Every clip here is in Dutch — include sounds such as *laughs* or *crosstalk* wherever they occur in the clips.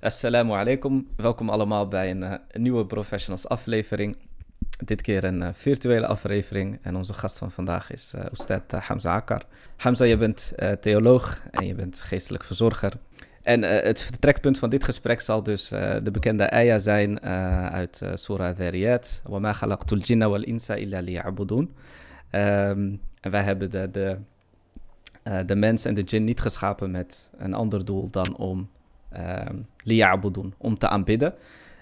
Assalamu alaikum. Welkom allemaal bij een, uh, een, nieuwe Professionals aflevering. Dit keer een uh, virtuele aflevering. En onze gast van vandaag is uh, Oestad Hamza Akar. Hamza, je bent theoloog en je bent geestelijk verzorger. En het vertrekpunt van dit gesprek zal dus de bekende ayah zijn uit Surah Dhariyat. وَمَا خَلَقْتُ الْجِنَّ وَالْإِنسَ إِلَّا لِيَعْبُدُونَ um, En wij hebben de, de, de mens en de jinn niet geschapen met een ander doel dan om uh, doen, om te aanbidden.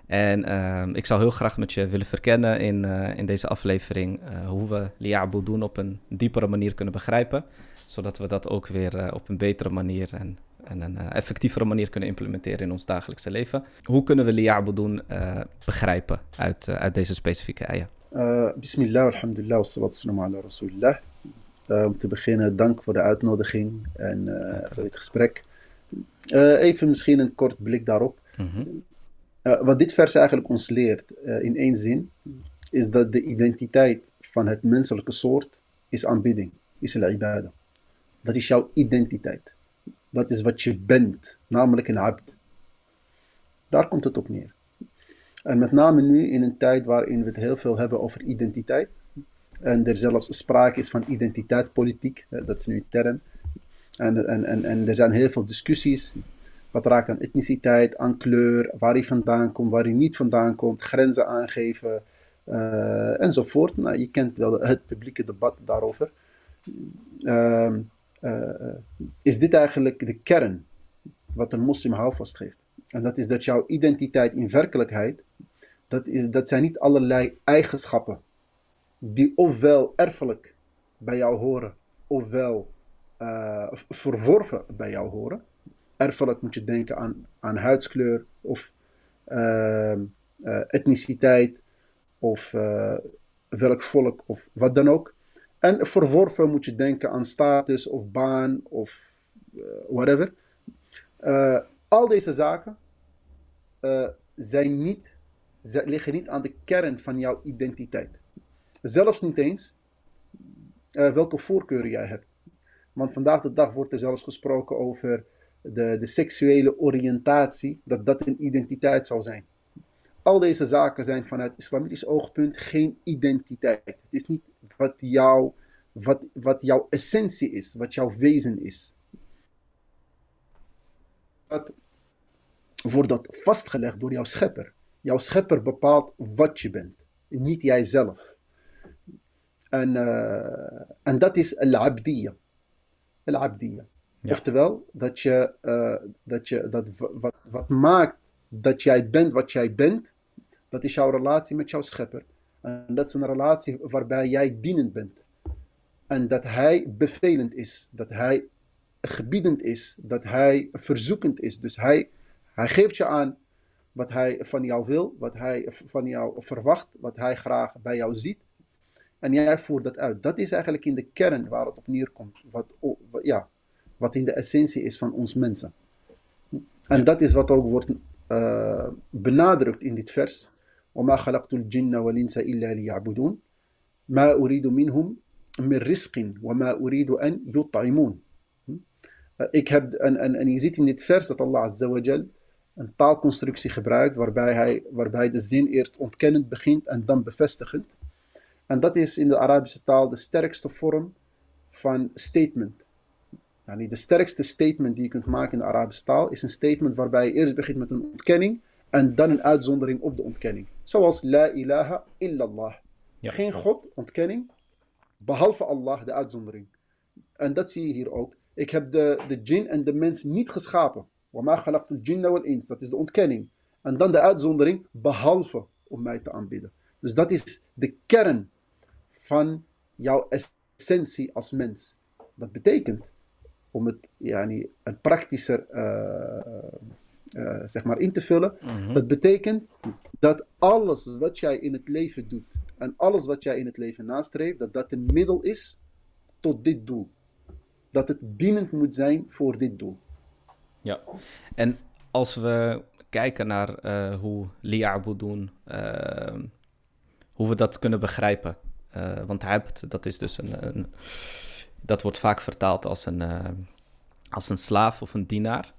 En uh, ik zou heel graag met je willen verkennen in, uh, in deze aflevering uh, hoe we doen op een diepere manier kunnen begrijpen. Zodat we dat ook weer uh, op een betere manier en, en een effectievere manier kunnen implementeren in ons dagelijkse leven. Hoe kunnen we doen begrijpen uit, uit deze specifieke eieren? bismillah, alhamdulillah, wassalatu wassalamu ala rasulillah. om te beginnen, dank voor de uitnodiging en voor dit gesprek. Uh, even misschien een kort blik daarop. Mm uh, wat dit vers eigenlijk ons leert, uh, in één zin, is dat de identiteit van het menselijke soort is aanbidding, is al-ibadah. Dat is jouw identiteit. Dat is wat je bent, namelijk een abd. Daar komt het op neer. En met name nu in een tijd waarin we het heel veel hebben over identiteit. En er zelfs sprake is van identiteitspolitiek, dat is nu een term. En, en, en, er zijn heel veel discussies. Wat raakt aan etniciteit, aan kleur, waar hij vandaan komt, waar hij niet vandaan komt, grenzen aangeven uh, enzovoort. Nou, je kent wel het publieke debat daarover. Uh, uh, is dit eigenlijk de kern wat een moslim houvast geeft? En dat is dat jouw identiteit in werkelijkheid, dat, is, dat zijn niet allerlei eigenschappen die ofwel erfelijk bij jou horen, ofwel uh, verworven bij jou horen. Erfelijk moet je denken aan, aan huidskleur of uh, uh, etniciteit of welk volk of wat dan ook. En verworven moet je denken aan status of baan of whatever. al deze zaken zijn niet, liggen niet aan de kern van jouw identiteit. Zelfs niet eens welke voorkeuren jij hebt. Want vandaag de dag wordt er zelfs gesproken over de, de seksuele oriëntatie, dat dat een identiteit zou zijn. Al deze zaken zijn vanuit islamitisch oogpunt geen identiteit. Het is niet wat, jou, wat, wat jouw essentie is, wat jouw wezen is. Dat wordt dat vastgelegd door jouw schepper. Jouw schepper bepaalt wat je bent, niet jijzelf. En, uh, en dat is al-abdiyya al-abdiyya. Oftewel, dat je, uh, dat je dat wat, wat maakt dat jij bent wat jij bent, dat is jouw relatie met jouw schepper. En dat is een relatie waarbij jij dienend bent. En dat hij bevelend is, dat hij gebiedend is, dat hij verzoekend is. Dus hij, hij geeft je aan wat hij van jou wil, wat hij van jou verwacht, wat hij graag bij jou ziet. En jij voert dat uit. Dat is eigenlijk in de kern waar het op neerkomt. Wat, ja, wat in de essentie is van ons mensen. En dat is wat ook wordt uh, benadrukt in dit vers. وما خلقت الجن والإنس إلا ليعبدون ما أريد منهم من رزق وما أريد أن يطعمون ik heb, en, en, en je ziet in dit vers dat Allah Azza wa Jal een taalconstructie gebruikt waarbij hij waarbij de zin eerst ontkennend begint en dan bevestigend. En dat is in de Arabische taal de sterkste vorm van statement. Nou, de sterkste statement die je kunt maken in de Arabische taal is een statement waarbij je eerst begint met een ontkenning en dan een uitzondering op de ontkenning. Zoals La ilaha illallah. Ja. Geen God, ontkenning, behalve Allah, de uitzondering. En dat zie je hier ook. Ik heb de, de jinn en de mens niet geschapen. Wama khalaqtul jinna wal ins. Dat is de ontkenning. En dan de uitzondering, behalve om mij te aanbidden. Dus dat is de kern van jouw essentie als mens. Dat betekent, om het yani, een praktischer uh, uh, zeg maar in te vullen, mm-hmm. dat betekent dat alles wat jij in het leven doet en alles wat jij in het leven nastreeft, dat dat een middel is tot dit doel. Dat het dienend moet zijn voor dit doel. Ja, en als we kijken naar uh, hoe doen, hoe we dat kunnen begrijpen. Uh, want hebt, dat is dus een, een, Dat wordt vaak vertaald als een, uh, als een slaaf of een dienaar.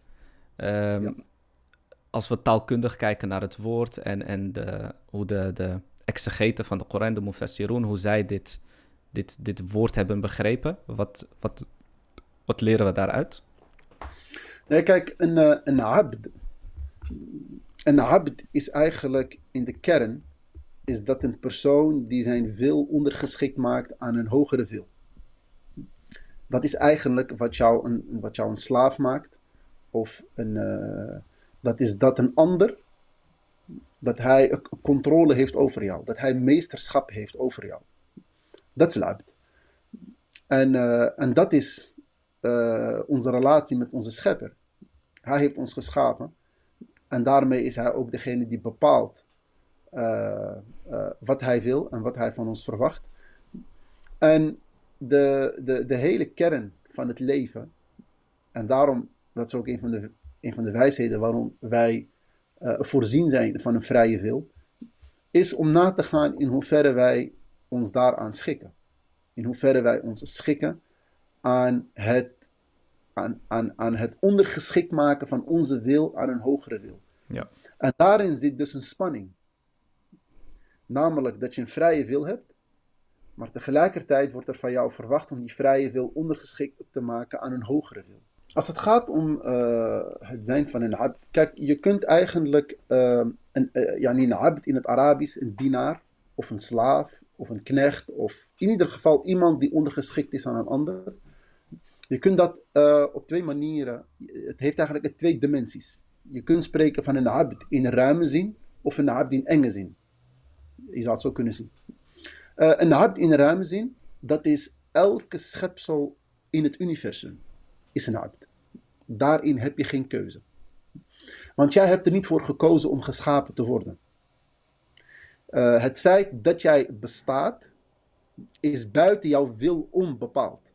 Um, ja. als we taalkundig kijken naar het woord en, en de, hoe de, de exegeten van de Koran, de Mufassirun, hoe zij dit, dit, dit woord hebben begrepen, wat, wat, wat leren we daaruit? Nee, kijk, een, uh, een abd. Een abd is eigenlijk in de kern is dat een persoon die zijn wil ondergeschikt maakt aan een hogere wil. Dat is eigenlijk wat jou een, wat jou een slaaf maakt. Of een, uh, dat is dat een ander, dat hij controle heeft over jou. Dat hij meesterschap heeft over jou. Dat is. En, uh, en dat is uh, onze relatie met onze schepper. Hij heeft ons geschapen. En daarmee is hij ook degene die bepaalt wat hij wil en wat hij van ons verwacht. En de, de, de hele kern van het leven, en daarom, dat is ook een van de, een van de wijsheden waarom wij uh, voorzien zijn van een vrije wil, is om na te gaan in hoeverre wij ons daaraan schikken. In hoeverre wij ons schikken aan het, aan, aan, aan het ondergeschikt maken van onze wil aan een hogere wil. Ja. En daarin zit dus een spanning. Namelijk dat je een vrije wil hebt, maar tegelijkertijd wordt er van jou verwacht om die vrije wil ondergeschikt te maken aan een hogere wil. Als het gaat om uh, het zijn van een abd, kijk, je kunt eigenlijk uh, een, uh, abd in het Arabisch, een dienaar, of een slaaf, of een knecht, of in ieder geval iemand die ondergeschikt is aan een ander. Je kunt dat op twee manieren, het heeft eigenlijk twee dimensies. Je kunt spreken van een abd in ruime zin, of een abd in enge zin. Je zou het zo kunnen zien. Uh, een abd in ruime zin, dat is elke schepsel in het universum, is een abd. Daarin heb je geen keuze. Want jij hebt er niet voor gekozen om geschapen te worden. Uh, het feit dat jij bestaat, is buiten jouw wil onbepaald.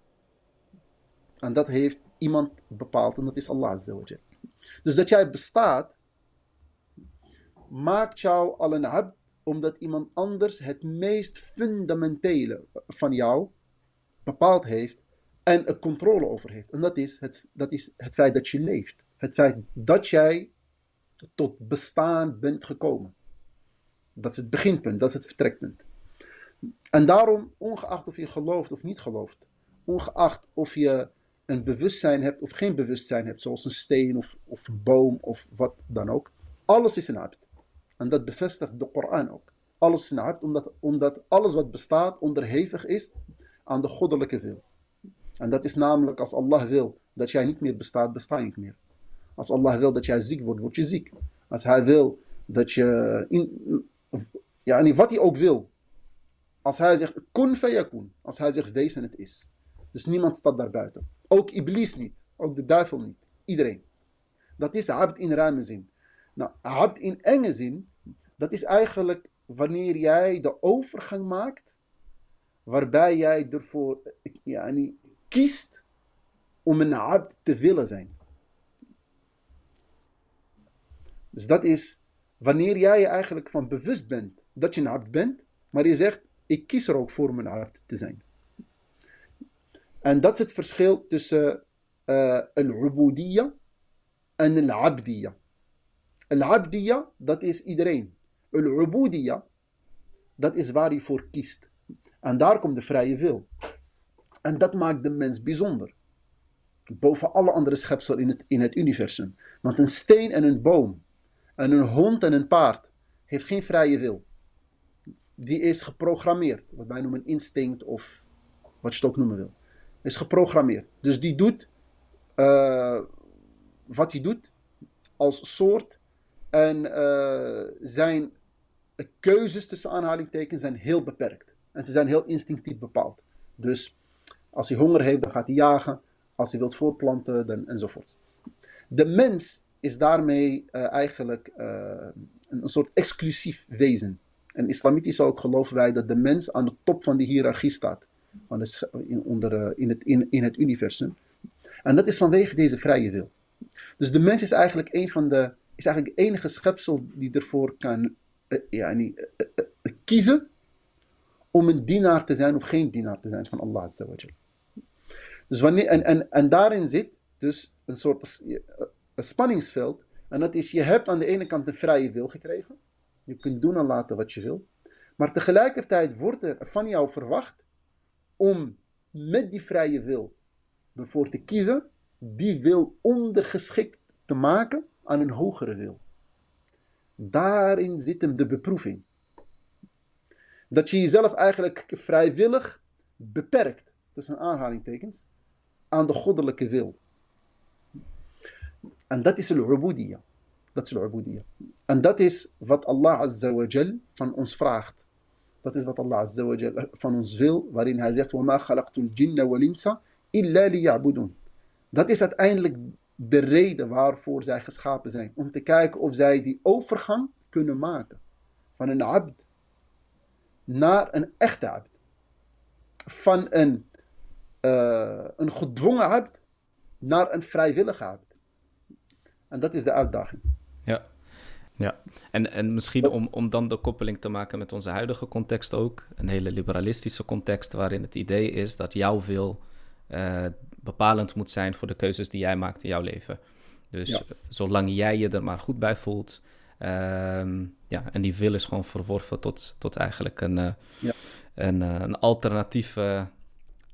En dat heeft iemand bepaald en dat is Allah. Dus dat jij bestaat, maakt jou al een abd omdat iemand anders het meest fundamentele van jou bepaald heeft en er controle over heeft. En dat is het, dat is het feit dat je leeft. Het feit dat jij tot bestaan bent gekomen. Dat is het beginpunt, dat is het vertrekpunt. En daarom, ongeacht of je gelooft of niet gelooft, ongeacht of je een bewustzijn hebt of geen bewustzijn hebt, zoals een steen of, of een boom of wat dan ook, alles is een abd. En dat bevestigt de Koran ook. Alles abd, omdat, omdat alles wat bestaat onderhevig is aan de goddelijke wil. En dat is namelijk als Allah wil dat jij niet meer bestaat, besta je niet meer. Als Allah wil dat jij ziek wordt, word je ziek. Als Hij wil dat je, in, ja, wat hij ook wil. Als Hij zegt kun fayakun, als Hij zegt wees en het is. Dus niemand staat daar buiten. Ook Iblis niet, ook de duivel niet, iedereen. Dat is abd in ruime zin. Nou, abd in enge zin, dat is eigenlijk wanneer jij de overgang maakt, waarbij jij ervoor kiest om een abd te willen zijn. Dus dat is wanneer jij je eigenlijk van bewust bent dat je een abd bent, maar je zegt, ik kies er ook voor om een abd te zijn. En dat is het verschil tussen uh, al-ubudiyya en al-abdiyya. Al-abdiyya, dat is iedereen. Al-ubudiyya, dat is waar hij voor kiest. En daar komt de vrije wil. En dat maakt de mens bijzonder. Boven alle andere schepselen in het, in het universum. Want een steen en een boom, en een hond en een paard, heeft geen vrije wil. Die is geprogrammeerd. Wat wij noemen instinct of wat je het ook noemen wil. Is geprogrammeerd. Dus die doet uh, wat hij doet als soort. En uh, zijn keuzes tussen aanhalingstekens zijn heel beperkt. En ze zijn heel instinctief bepaald. Dus als hij honger heeft, dan gaat hij jagen. Als hij wilt voortplanten, dan enzovoort. De mens is daarmee uh, eigenlijk uh, een, een, soort exclusief wezen. En islamitisch ook geloven wij dat de mens aan de top van die hiërarchie staat. Van de, in, onder, in, het, in, in het universum. En dat is vanwege deze vrije wil. Dus de mens is eigenlijk een van de, is eigenlijk de enige schepsel die ervoor kan yani, kiezen om een dienaar te zijn of geen dienaar te zijn van Allah Dus wanneer, en, en, en daarin zit dus een soort een spanningsveld. En dat is, je hebt aan de ene kant een vrije wil gekregen. Je kunt doen en laten wat je wil. Maar tegelijkertijd wordt er van jou verwacht om met die vrije wil ervoor te kiezen, die wil ondergeschikt te maken aan een hogere wil. Daarin zit hem de beproeving. Dat je jezelf eigenlijk vrijwillig beperkt, tussen aanhalingstekens, aan de goddelijke wil. En dat is al-ubudiyya. Dat is al-ubudiyya. En dat is wat Allah Azza wa Jal van ons vraagt. Dat is wat Allah Azza wa Jal van ons wil, waarin hij zegt: وَمَا خَلَقْتُ الْجِنَّ وَالْإِنسَ إِلَّا لِيَعْبُدُونَ. Dat is uiteindelijk de reden waarvoor zij geschapen zijn. Om te kijken of zij die overgang kunnen maken. Van een abd naar een echte abd. Van een, uh, een gedwongen abd naar een vrijwillige abd. En dat is de uitdaging. Ja, ja. En, en misschien om, om dan de koppeling te maken met onze huidige context ook. Een hele liberalistische context waarin het idee is dat jouw wil uh, bepalend moet zijn voor de keuzes die jij maakt in jouw leven. Dus zolang jij je er maar goed bij voelt. Ehm, ja, en die wil is gewoon verworven tot, tot eigenlijk een, uh, ja. een, uh, een alternatieve,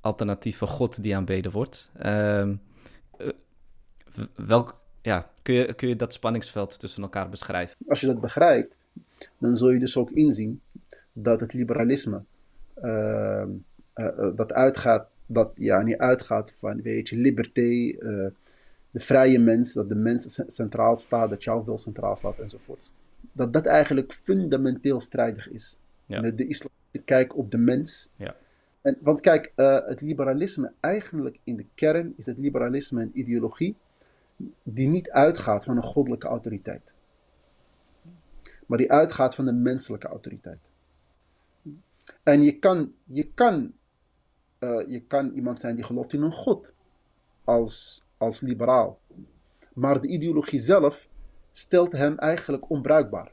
alternatieve God die aanbeden wordt. Uh, welk, ja, kun, je, kun je dat spanningsveld tussen elkaar beschrijven? Als je dat begrijpt, dan zul je dus ook inzien dat het liberalisme ehm, dat uitgaat dat ja, niet uitgaat van, weet je, liberté, uh, de vrije mens, dat de mens centraal staat, dat jouw wil centraal staat enzovoort. Dat dat eigenlijk fundamenteel strijdig is met de islamitische kijk op de mens. Ja. En, want kijk, uh, het liberalisme eigenlijk in de kern is het liberalisme een ideologie die niet uitgaat van een goddelijke autoriteit. Maar die uitgaat van de menselijke autoriteit. En je kan, je kan uh, je kan iemand zijn die gelooft in een God als, als liberaal. Maar de ideologie zelf stelt hem eigenlijk onbruikbaar.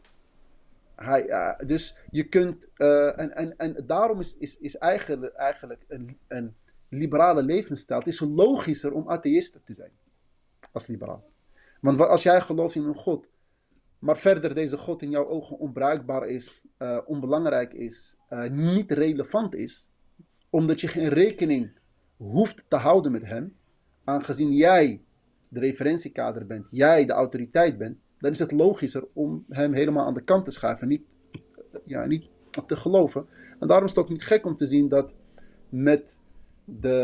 Hij, uh, dus je kunt, uh, en, en, en daarom is, is, is eigenlijk, eigenlijk een, een liberale levensstijl. Het is logischer om atheïst te zijn als liberaal. Want als jij gelooft in een God, maar verder deze God in jouw ogen onbruikbaar is, onbelangrijk is, niet relevant is, omdat je geen rekening hoeft te houden met hem, aangezien jij de referentiekader bent, jij de autoriteit bent, dan is het logischer om hem helemaal aan de kant te schuiven, niet, ja, niet te geloven. En daarom is het ook niet gek om te zien dat met de,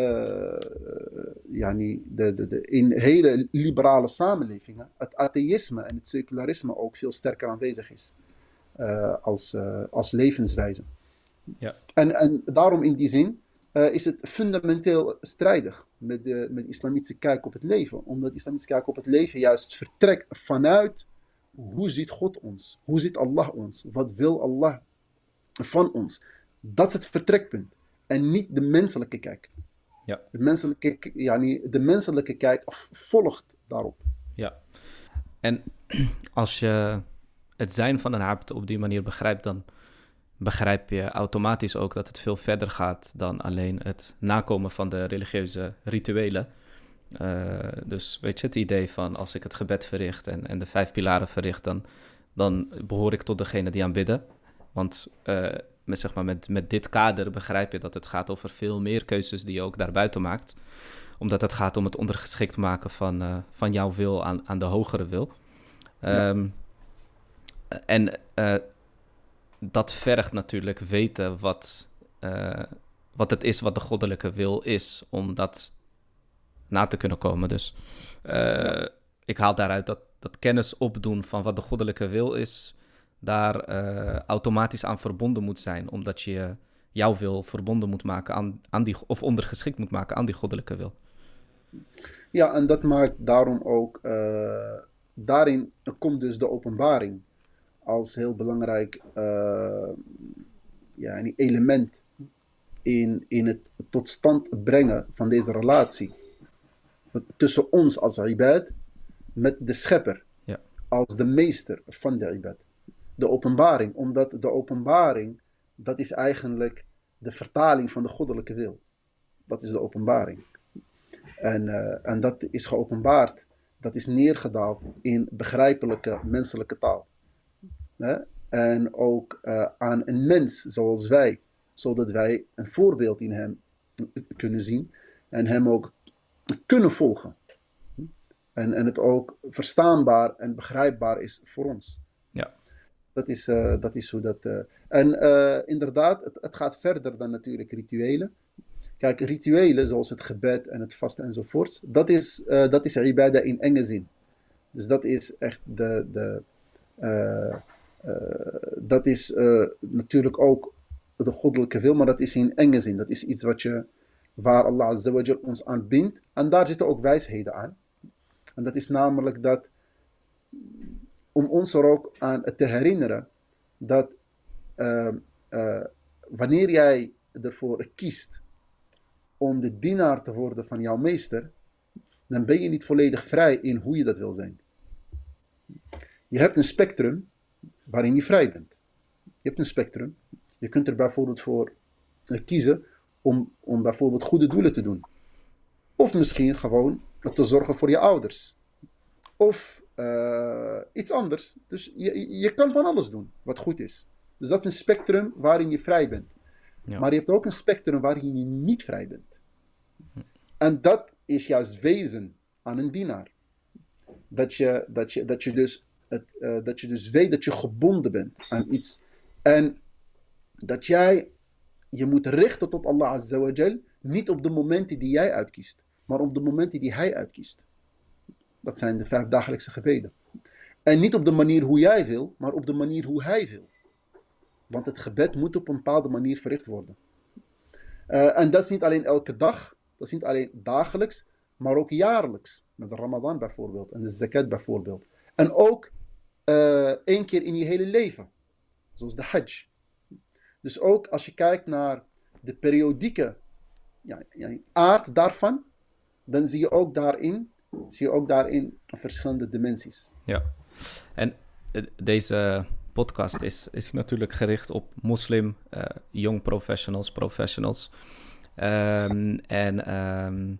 ja, niet, de, de, de, in hele liberale samenlevingen het atheïsme en het secularisme ook veel sterker aanwezig is uh, als, uh, als levenswijze. Ja. En, en daarom in die zin uh, is het fundamenteel strijdig met de, met de islamitische kijk op het leven. Omdat de islamitische kijk op het leven juist vertrekt vanuit hoe ziet God ons? Hoe ziet Allah ons? Wat wil Allah van ons? Dat is het vertrekpunt. En niet de menselijke kijk. Ja. De, menselijke, ja, de menselijke kijk volgt daarop. Ja. En *clears throat* als je het zijn van een abd op die manier begrijpt, dan begrijp je automatisch ook dat het veel verder gaat dan alleen het nakomen van de religieuze rituelen. Uh, dus weet je, het idee van als ik het gebed verricht en, en de vijf pilaren verricht, dan, dan behoor ik tot degene die aanbidden. Want uh, met, zeg maar, met, met dit kader begrijp je dat het gaat over veel meer keuzes die je ook daarbuiten maakt. Omdat het gaat om het ondergeschikt maken van, uh, van jouw wil aan, aan de hogere wil. Ja. Um, en dat vergt natuurlijk weten wat, uh, wat het is wat de goddelijke wil is, om dat na te kunnen komen. Dus uh, ja. ik haal daaruit dat, dat kennis opdoen van wat de goddelijke wil is, daar uh, automatisch aan verbonden moet zijn, omdat je jouw wil verbonden moet maken aan, aan die, of ondergeschikt moet maken aan die goddelijke wil. Ja, en dat maakt daarom ook, daarin komt dus de openbaring als heel belangrijk uh, ja, een element in, in het tot stand brengen van deze relatie tussen ons als ibad met de schepper ja. als de meester van de ibad. De openbaring, omdat de openbaring, dat is eigenlijk de vertaling van de goddelijke wil. Dat is de openbaring. En, uh, en dat is geopenbaard dat is neergedaald in begrijpelijke menselijke taal. Hè? En ook uh, aan een mens zoals wij, zodat wij een voorbeeld in hem kunnen zien en hem ook kunnen volgen. En, en het ook verstaanbaar en begrijpbaar is voor ons. Ja. Dat is, uh, dat is hoe dat. Uh, en uh, inderdaad, het, het, gaat verder dan natuurlijk rituelen. Kijk, rituelen zoals het gebed en het vasten enzovoort, dat is, dat is ibadah in enge zin. Dus dat is echt de. de dat is natuurlijk ook de goddelijke wil, maar dat is in enge zin. Dat is iets wat je, waar Allah Azawajal ons aan bindt. En daar zitten ook wijsheden aan. En dat is namelijk dat, om ons er ook aan te herinneren, dat uh, uh, wanneer jij ervoor kiest om de dienaar te worden van jouw meester, dan ben je niet volledig vrij in hoe je dat wil zijn. Je hebt een spectrum waarin je vrij bent. Je hebt een spectrum. Je kunt er bijvoorbeeld voor kiezen om, om bijvoorbeeld goede doelen te doen. Of misschien gewoon te zorgen voor je ouders. Of uh, iets anders. Dus je, je kan van alles doen wat goed is. Dus dat is een spectrum waarin je vrij bent. Ja. Maar je hebt ook een spectrum waarin je niet vrij bent. En dat is juist wezen aan een dienaar. Dat je, dat je, dat je, dus, uh, dat je dus weet dat je gebonden bent aan iets. En dat jij je moet richten tot Allah Azza niet op de momenten die jij uitkiest maar op de momenten die hij uitkiest. Dat zijn de vijf dagelijkse gebeden. En niet op de manier hoe jij wil, maar op de manier hoe hij wil. Want het gebed moet op een bepaalde manier verricht worden. Uh, en dat is niet alleen elke dag, dat is niet alleen dagelijks, maar ook jaarlijks. Met de Ramadan bijvoorbeeld en de zakat bijvoorbeeld. En ook uh, één keer in je hele leven, zoals de Hajj. Dus ook als je kijkt naar de periodieke ja, ja, aard daarvan, dan zie je ook daarin, zie je ook daarin verschillende dimensies. Ja, en eh, deze podcast is, is natuurlijk gericht op moslim, uh, young professionals, professionals. Um, en um,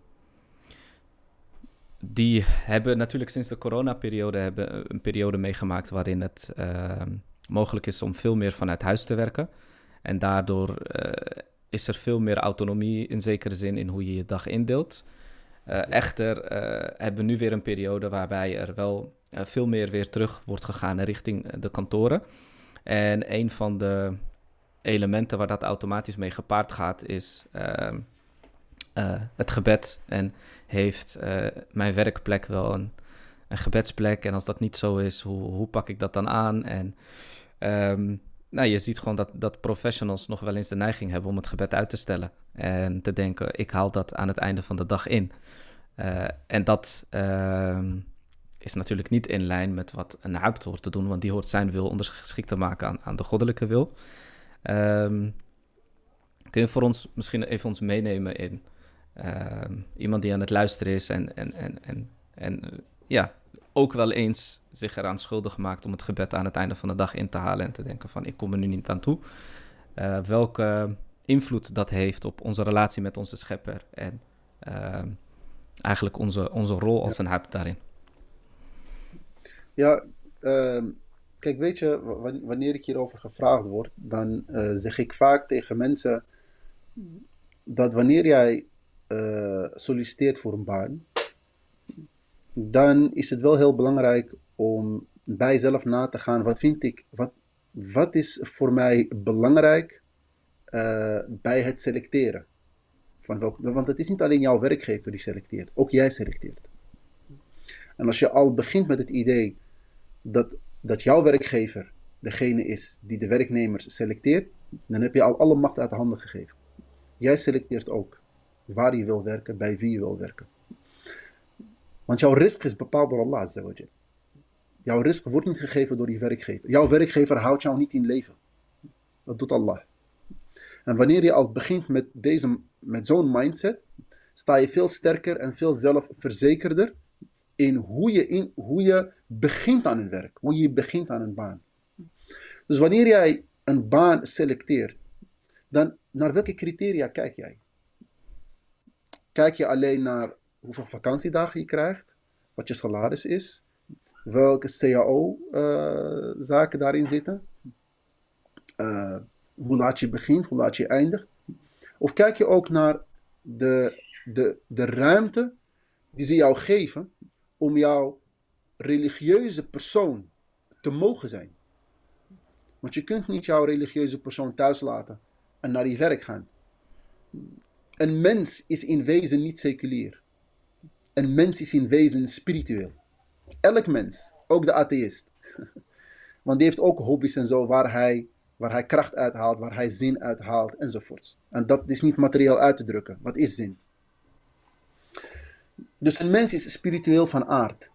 die hebben natuurlijk sinds de coronaperiode hebben een periode meegemaakt waarin het uh, mogelijk is om veel meer vanuit huis te werken. En daardoor uh, is er veel meer autonomie in zekere zin in hoe je je dag indeelt. Uh, echter hebben we nu weer een periode waarbij er wel veel meer weer terug wordt gegaan richting de kantoren. En een van de elementen waar dat automatisch mee gepaard gaat is ehm, het gebed. En heeft mijn werkplek wel een, een, gebedsplek? En als dat niet zo is, hoe, hoe pak ik dat dan aan? En um, nou, je ziet gewoon dat, dat professionals nog wel eens de neiging hebben om het gebed uit te stellen. En te denken, ik haal dat aan het einde van de dag in. Uh, en dat uh, is natuurlijk niet in lijn met wat een abd hoort te doen, want die hoort zijn wil ondergeschikt te maken aan, aan de goddelijke wil. Um, kun je voor ons misschien even ons meenemen in iemand die aan het luisteren is en, en, en, en, en ja, ook wel eens zich eraan schuldig gemaakt om het gebed aan het einde van de dag in te halen en te denken van ik kom er nu niet aan toe. Uh, welke invloed dat heeft op onze relatie met onze schepper en uh, eigenlijk onze, onze rol als een hub daarin. Ja, uh, kijk, weet je, wanneer ik hierover gevraagd word, dan uh, zeg ik vaak tegen mensen dat wanneer jij solliciteert voor een baan, dan is het wel heel belangrijk om bij jezelf na te gaan. Wat vind ik, wat, wat is voor mij belangrijk uh, bij het selecteren? Van want het is niet alleen jouw werkgever die selecteert, ook jij selecteert. En als je al begint met het idee dat, dat jouw werkgever degene is die de werknemers selecteert, dan heb je al alle macht uit de handen gegeven. Jij selecteert ook waar je wil werken, bij wie je wil werken. Want jouw risk is bepaald door Allah. Jouw risk wordt niet gegeven door je werkgever. Jouw werkgever houdt jou niet in leven. Dat doet Allah. En wanneer je al begint met, deze, met zo'n mindset, sta je veel sterker en veel zelfverzekerder in hoe, je in hoe je begint aan een werk, hoe je begint aan een baan. Dus wanneer jij een baan selecteert, dan naar welke criteria kijk jij? Kijk je alleen naar hoeveel vakantiedagen je krijgt? wat je salaris is, welke CAO-zaken daarin zitten, hoe laat je begint, hoe laat je eindigt. Of kijk je ook naar de, de, de ruimte die ze jou geven om jouw religieuze persoon te mogen zijn. Want je kunt niet jouw religieuze persoon thuis laten en naar je werk gaan. Een mens is in wezen niet seculier. Een mens is in wezen spiritueel. Elk mens, ook de atheïst. *laughs* Want die heeft ook hobby's en zo waar hij, waar hij kracht uithaalt, waar hij zin uithaalt enzovoorts. En dat is niet materieel uit te drukken. Wat is zin? Dus een mens is spiritueel van aard.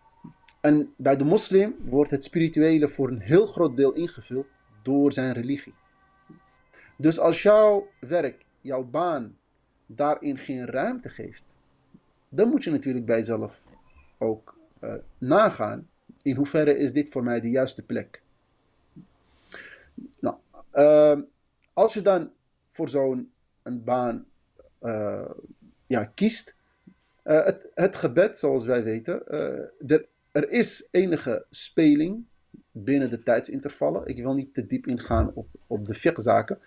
En bij de moslim wordt het spirituele voor een heel groot deel ingevuld door zijn religie. Dus als jouw werk, jouw baan daarin geen ruimte geeft, dan moet je natuurlijk bij jezelf ook uh, nagaan in hoeverre is dit voor mij de juiste plek. Nou, uh, als je dan voor zo'n baan uh, ja, kiest, het, het, gebed, zoals wij weten, er, er is enige speling binnen de tijdsintervallen. Ik wil niet te diep ingaan op, op de fiqh-zaken.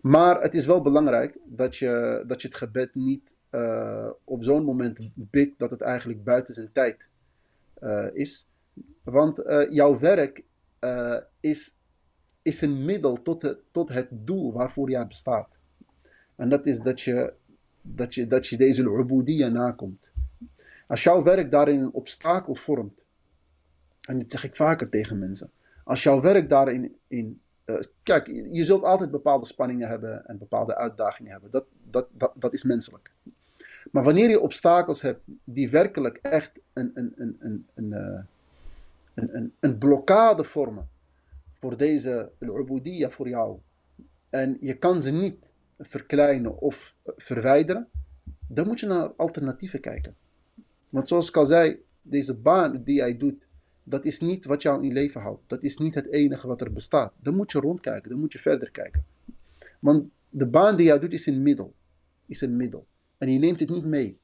Maar het is wel belangrijk dat je, dat je het gebed niet uh, op zo'n moment bidt dat het eigenlijk buiten zijn tijd uh, is. Want uh, jouw werk is, is een middel tot, het, tot het doel waarvoor jij bestaat. En dat is dat je, dat je, dat je deze ubudiyya nakomt. Als jouw werk daarin een obstakel vormt, en dit zeg ik vaker tegen mensen, als jouw werk daarin in, uh, kijk, je zult altijd bepaalde spanningen hebben en bepaalde uitdagingen hebben. Dat, dat, dat, dat is menselijk. Maar wanneer je obstakels hebt die werkelijk echt een, een, een, een, een, uh, een, een, een blokkade vormen voor deze al voor jou, en je kan ze niet verkleinen of verwijderen, dan moet je naar alternatieven kijken. Want zoals ik al zei, deze baan die jij doet, dat is niet wat jou in leven houdt. Dat is niet het enige wat er bestaat. Dan moet je rondkijken, dan moet je verder kijken. Want de baan die jij doet is een middel. Is een middel. En je neemt het niet mee.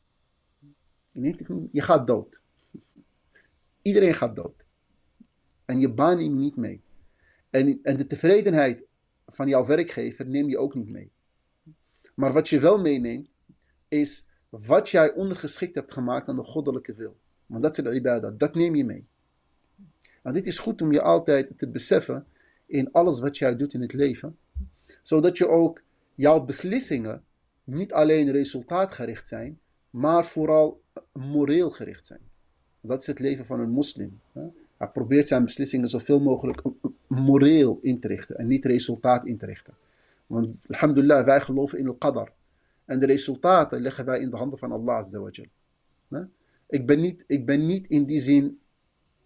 Je, neemt je gaat dood. Iedereen gaat dood. En je baan neem je niet mee. En, en de tevredenheid van jouw werkgever neem je ook niet mee. Maar wat je wel meeneemt, is wat jij ondergeschikt hebt gemaakt aan de goddelijke wil. Want dat is de ibadah, dat neem je mee. En dit is goed om je altijd te beseffen in alles wat jij doet in het leven. Zodat je ook jouw beslissingen niet alleen resultaatgericht zijn, maar vooral moreel gericht zijn. Dat is het leven van een moslim. Hij probeert zijn beslissingen zoveel mogelijk moreel in te richten en niet resultaat in te richten. Want alhamdulillah, wij geloven in al-qadar. En de resultaten leggen wij in de handen van Allah. Ik ben niet, ik ben niet in die zin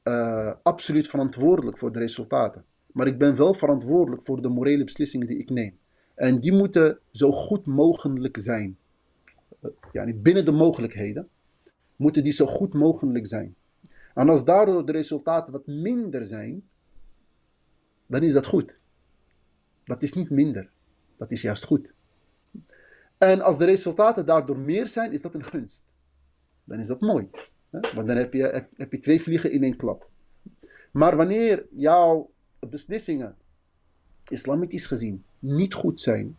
uh, absoluut verantwoordelijk voor de resultaten. Maar ik ben wel verantwoordelijk voor de morele beslissingen die ik neem. En die moeten zo goed mogelijk zijn. Uh, ja, binnen de mogelijkheden moeten die zo goed mogelijk zijn. En als daardoor de resultaten wat minder zijn, dan is dat goed. Dat is niet minder. Dat is juist goed. En als de resultaten daardoor meer zijn, is dat een gunst. Dan is dat mooi. Want dan heb je, heb, je twee vliegen in één klap. Maar wanneer jouw beslissingen, islamitisch gezien, niet goed zijn,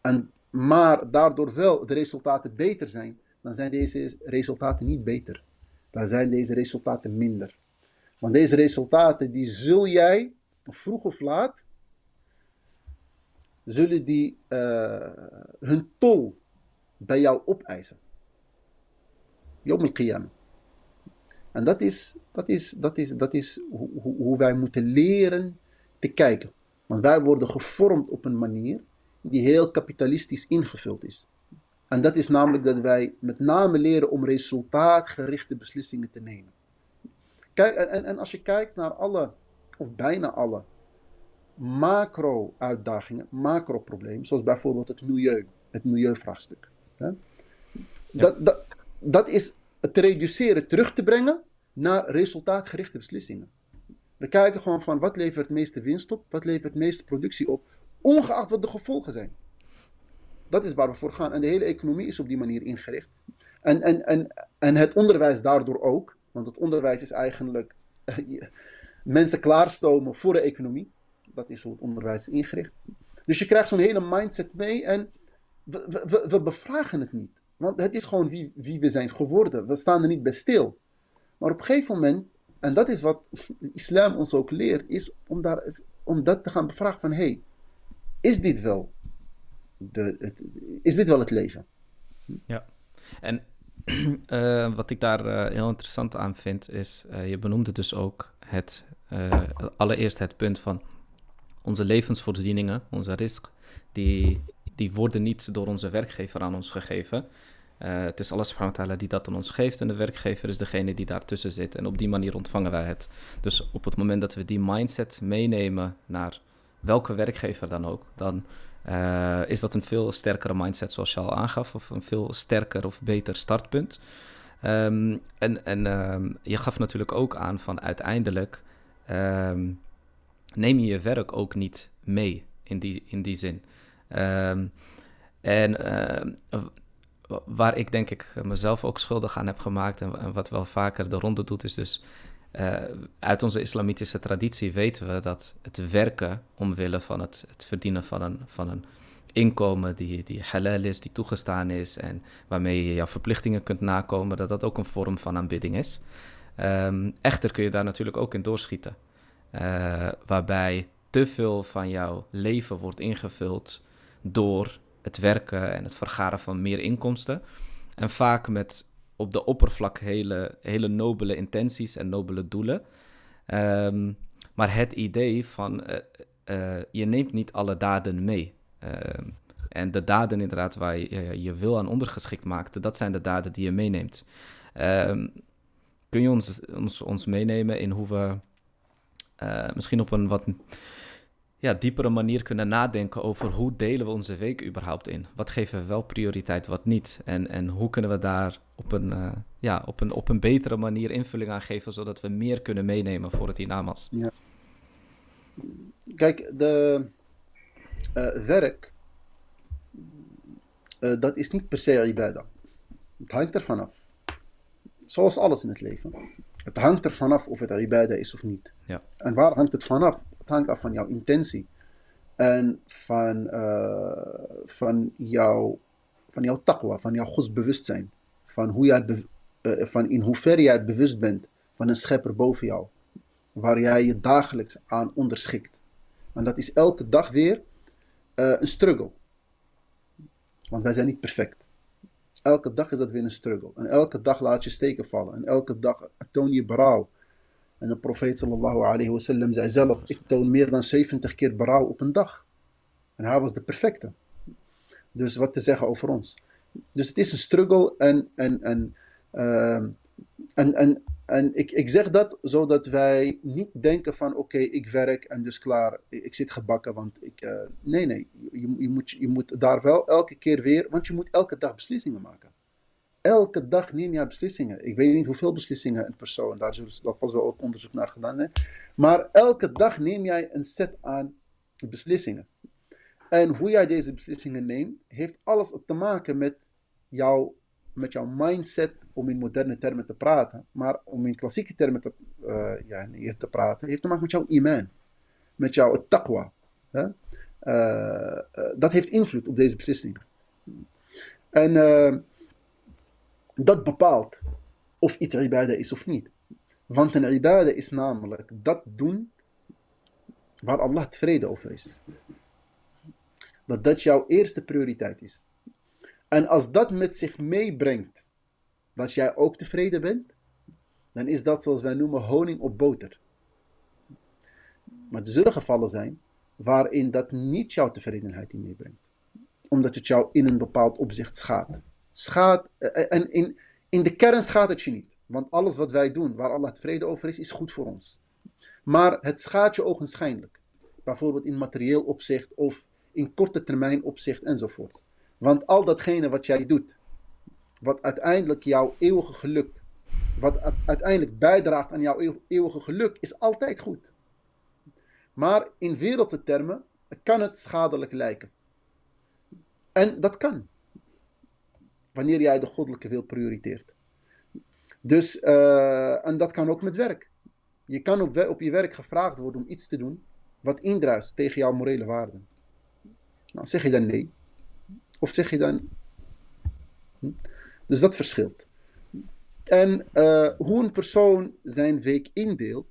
en, maar daardoor wel de resultaten beter zijn, dan zijn deze resultaten niet beter. Dan zijn deze resultaten minder. Want deze resultaten, die zul jij, vroeg of laat, zullen die uh, hun tol bij jou opeisen. Yom al En dat is, dat is, dat is, dat is hoe, hoe wij moeten leren te kijken. Want wij worden gevormd op een manier die heel kapitalistisch ingevuld is. En dat is namelijk dat wij met name leren om resultaatgerichte beslissingen te nemen. Kijk, en, en als je kijkt naar alle, of bijna alle, macro-uitdagingen, macro-problemen, zoals bijvoorbeeld het milieu, het milieuvraagstuk. Hè? Dat, dat, dat is te reduceren, terug te brengen naar resultaatgerichte beslissingen. We kijken gewoon van wat levert het meeste winst op, wat levert het meeste productie op, ongeacht wat de gevolgen zijn. Dat is waar we voor gaan. En de hele economie is op die manier ingericht. En, en, en, en het onderwijs daardoor ook. Want het onderwijs is eigenlijk mensen klaarstomen voor de economie. Dat is hoe het onderwijs is ingericht. Dus je krijgt zo'n hele mindset mee en we, we, we bevragen het niet. Want het is gewoon wie, wie we zijn geworden. We staan er niet bij stil. Maar op een gegeven moment, en dat is wat *laughs* islam ons ook leert, is om, daar, om dat te gaan bevragen van, hey, is dit wel, de, het, is dit wel het leven? Ja, en uh, *clears throat* wat ik daar uh, heel interessant aan vind, is, uh, je benoemde dus ook het, allereerst het punt van onze levensvoorzieningen, onze risk, die, die worden niet door onze werkgever aan ons gegeven. Uh, het is wa ta'ala die dat aan ons geeft en de werkgever is degene die daartussen zit. En op die manier ontvangen wij het. Dus op het moment dat we die mindset meenemen naar welke werkgever dan ook, dan uh, is dat een veel sterkere mindset zoals je al aangaf, of een veel sterker of beter startpunt. Um, en en um, je gaf natuurlijk ook aan van uiteindelijk um, neem je je werk ook niet mee in die, in die zin. En waar ik denk ik mezelf ook schuldig aan heb gemaakt en, wat wel vaker de ronde doet, is dus uh, uit onze islamitische traditie weten we dat het werken omwille van het, het verdienen van een, van een inkomen die, die halal is, die toegestaan is en waarmee je jouw verplichtingen kunt nakomen, dat dat ook een vorm van aanbidding is. Um, echter kun je daar natuurlijk ook in doorschieten, uh, waarbij te veel van jouw leven wordt ingevuld door het werken en het vergaren van meer inkomsten. En vaak met op de oppervlak hele, hele nobele intenties en nobele doelen. Um, maar het idee van uh, uh, je neemt niet alle daden mee. Uh, en de daden inderdaad waar je je wil aan ondergeschikt maakte, dat zijn de daden die je meeneemt. Um, kun je ons, ons, ons meenemen in hoe we misschien op een wat ja, diepere manier kunnen nadenken over hoe delen we onze week überhaupt in? Wat geven we wel prioriteit, wat niet? En, en hoe kunnen we daar op een, uh, ja, op, een, op een betere manier invulling aan geven, zodat we meer kunnen meenemen voor het hiernamas? Ja. Kijk, de uh, werk, uh, dat is niet per se ibadah. Het hangt ervan af. Zoals alles in het leven. Het hangt ervan af of het ibadah is of niet. Ja. En waar hangt het vanaf? Hangt af van jouw intentie. En van, uh, van, jouw, van jouw taqwa, van jouw godsbewustzijn. Van, hoe jij uh, van in hoeverre jij bewust bent van een schepper boven jou. Waar jij je dagelijks aan onderschikt. En dat is elke dag weer uh, een struggle. Want wij zijn niet perfect. Elke dag is dat weer een struggle. En elke dag laat je steken vallen. En elke dag toon je berouw. En de profeet sallallahu alayhi wasallam zei zelf, ik toon meer dan 70 keer berouw op een dag. En hij was de perfecte. Dus wat te zeggen over ons. Dus het is een struggle en, en, en, uh, en, en, en ik, ik zeg dat zodat wij niet denken van oké, ik werk en dus klaar, ik zit gebakken. Want ik, uh, nee, nee, je, je, moet, je moet daar wel elke keer weer, want je moet elke dag beslissingen maken elke dag neem je beslissingen. Ik weet niet hoeveel beslissingen een persoon, daar zullen dat vast wel ook onderzoek naar gedaan zijn. Maar elke dag neem jij een set aan beslissingen. En hoe jij deze beslissingen neemt, heeft alles te maken met, jou, met jouw mindset, om in moderne termen te praten. Maar om in klassieke termen te, uh, ja, te praten, heeft te maken met jouw iman. Met jouw taqwa. Uh, uh, dat heeft invloed op deze beslissingen. En dat bepaalt of iets ibadah is of niet. Want een ibadah is namelijk dat doen waar Allah tevreden over is. Dat dat jouw eerste prioriteit is. En als dat met zich meebrengt dat jij ook tevreden bent, dan is dat zoals wij noemen honing op boter. Maar er zullen gevallen zijn waarin dat niet jouw tevredenheid in meebrengt. Omdat het jou in een bepaald opzicht schaadt schaadt, eh, eh, en in, in de kern schaadt het je niet. Want alles wat wij doen, waar Allah tevreden over is, is goed voor ons. Maar het schaadt je ogenschijnlijk. Bijvoorbeeld in materieel opzicht of in korte termijn opzicht enzovoort. Want al datgene wat jij doet, wat uiteindelijk jouw eeuwige geluk, wat uiteindelijk bijdraagt aan jouw eeuwige geluk, is altijd goed. Maar in wereldse termen kan het schadelijk lijken. En dat kan wanneer jij de goddelijke wil prioriteert. Dus, uh, en dat kan ook met werk. Je kan op, op je werk gevraagd worden om iets te doen wat indruist tegen jouw morele waarden. Nou, zeg je dan nee? Of zeg je dan. Hm? Dus dat verschilt. En uh, hoe een persoon zijn week indeelt.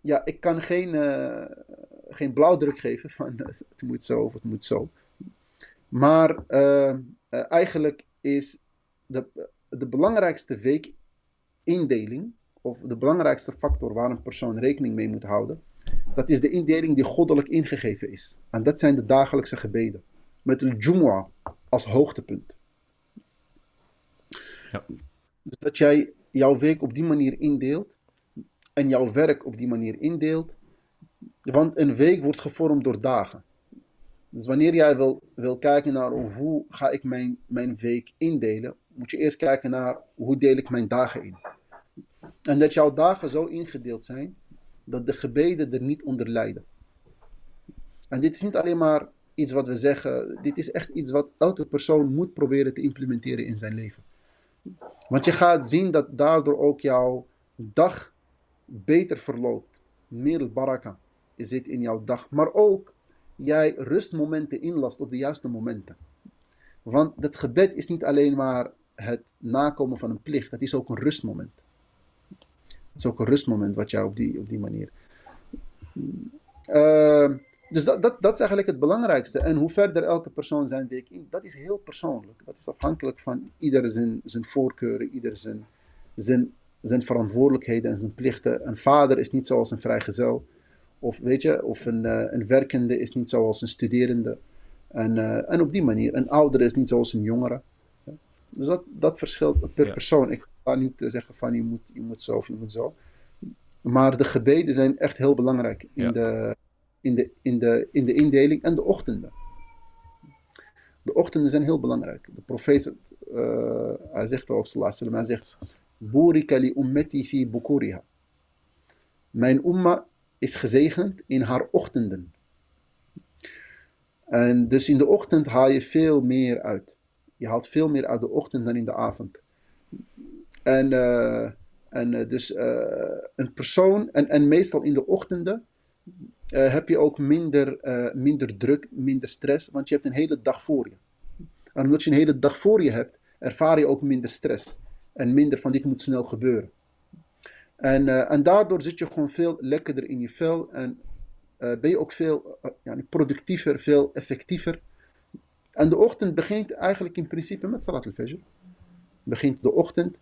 Ja, ik kan geen, uh, geen blauwdruk geven van *laughs* het moet zo of het moet zo. Maar uh, eigenlijk is de, de belangrijkste weekindeling, of de belangrijkste factor waar een persoon rekening mee moet houden, dat is de indeling die goddelijk ingegeven is. En dat zijn de dagelijkse gebeden. Met de Jumu'ah als hoogtepunt. Ja. Dus dat jij jouw week op die manier indeelt. En jouw werk op die manier indeelt. Want een week wordt gevormd door dagen. Dus wanneer jij wil, wil kijken naar hoe ga ik mijn, mijn week indelen, moet je eerst kijken naar hoe deel ik mijn dagen in. En dat jouw dagen zo ingedeeld zijn dat de gebeden er niet onder lijden. En dit is niet alleen maar iets wat we zeggen, dit is echt iets wat elke persoon moet proberen te implementeren in zijn leven. Want je gaat zien dat daardoor ook jouw dag beter verloopt. Meer baraka zit in jouw dag. Maar ook jij rustmomenten inlast op de juiste momenten. Want het gebed is niet alleen maar het nakomen van een plicht, het is ook een rustmoment. Het is ook een rustmoment wat jij op die, op die manier. Uh, dus dat, dat, dat is eigenlijk het belangrijkste. En hoe verder elke persoon zijn week in, dat is heel persoonlijk. Dat is afhankelijk van ieder zijn, zijn voorkeuren, ieder zijn, zijn, zijn verantwoordelijkheden en zijn plichten. Een vader is niet zoals een vrijgezel. Of weet je, of een, uh, een werkende is niet zoals een studerende. En, uh, en op die manier, een oudere is niet zoals een jongere. Dus dat, dat verschilt per ja. persoon. Ik ga niet zeggen van je moet, je moet zo of je moet zo. Maar de gebeden zijn echt heel belangrijk in, ja. de, in, de, in, de, in de indeling en de ochtenden. De ochtenden zijn heel belangrijk. De profeet, uh, hij zegt ook, sallallahu hij zegt, Burika li ummeti fi bukuriha. Mijn umma is gezegend in haar ochtenden. En dus in de ochtend haal je veel meer uit. Je haalt veel meer uit de ochtend dan in de avond. En, uh, en uh, dus uh, een persoon, en, en meestal in de ochtenden, heb je ook minder, minder druk, minder stress, want je hebt een hele dag voor je. En omdat je een hele dag voor je hebt, ervaar je ook minder stress. En minder van dit moet snel gebeuren. En, en daardoor zit je gewoon veel lekkerder in je vel en ben je ook veel ja, productiever, veel effectiever. En de ochtend begint eigenlijk in principe met Salat al-Fajr. Begint de ochtend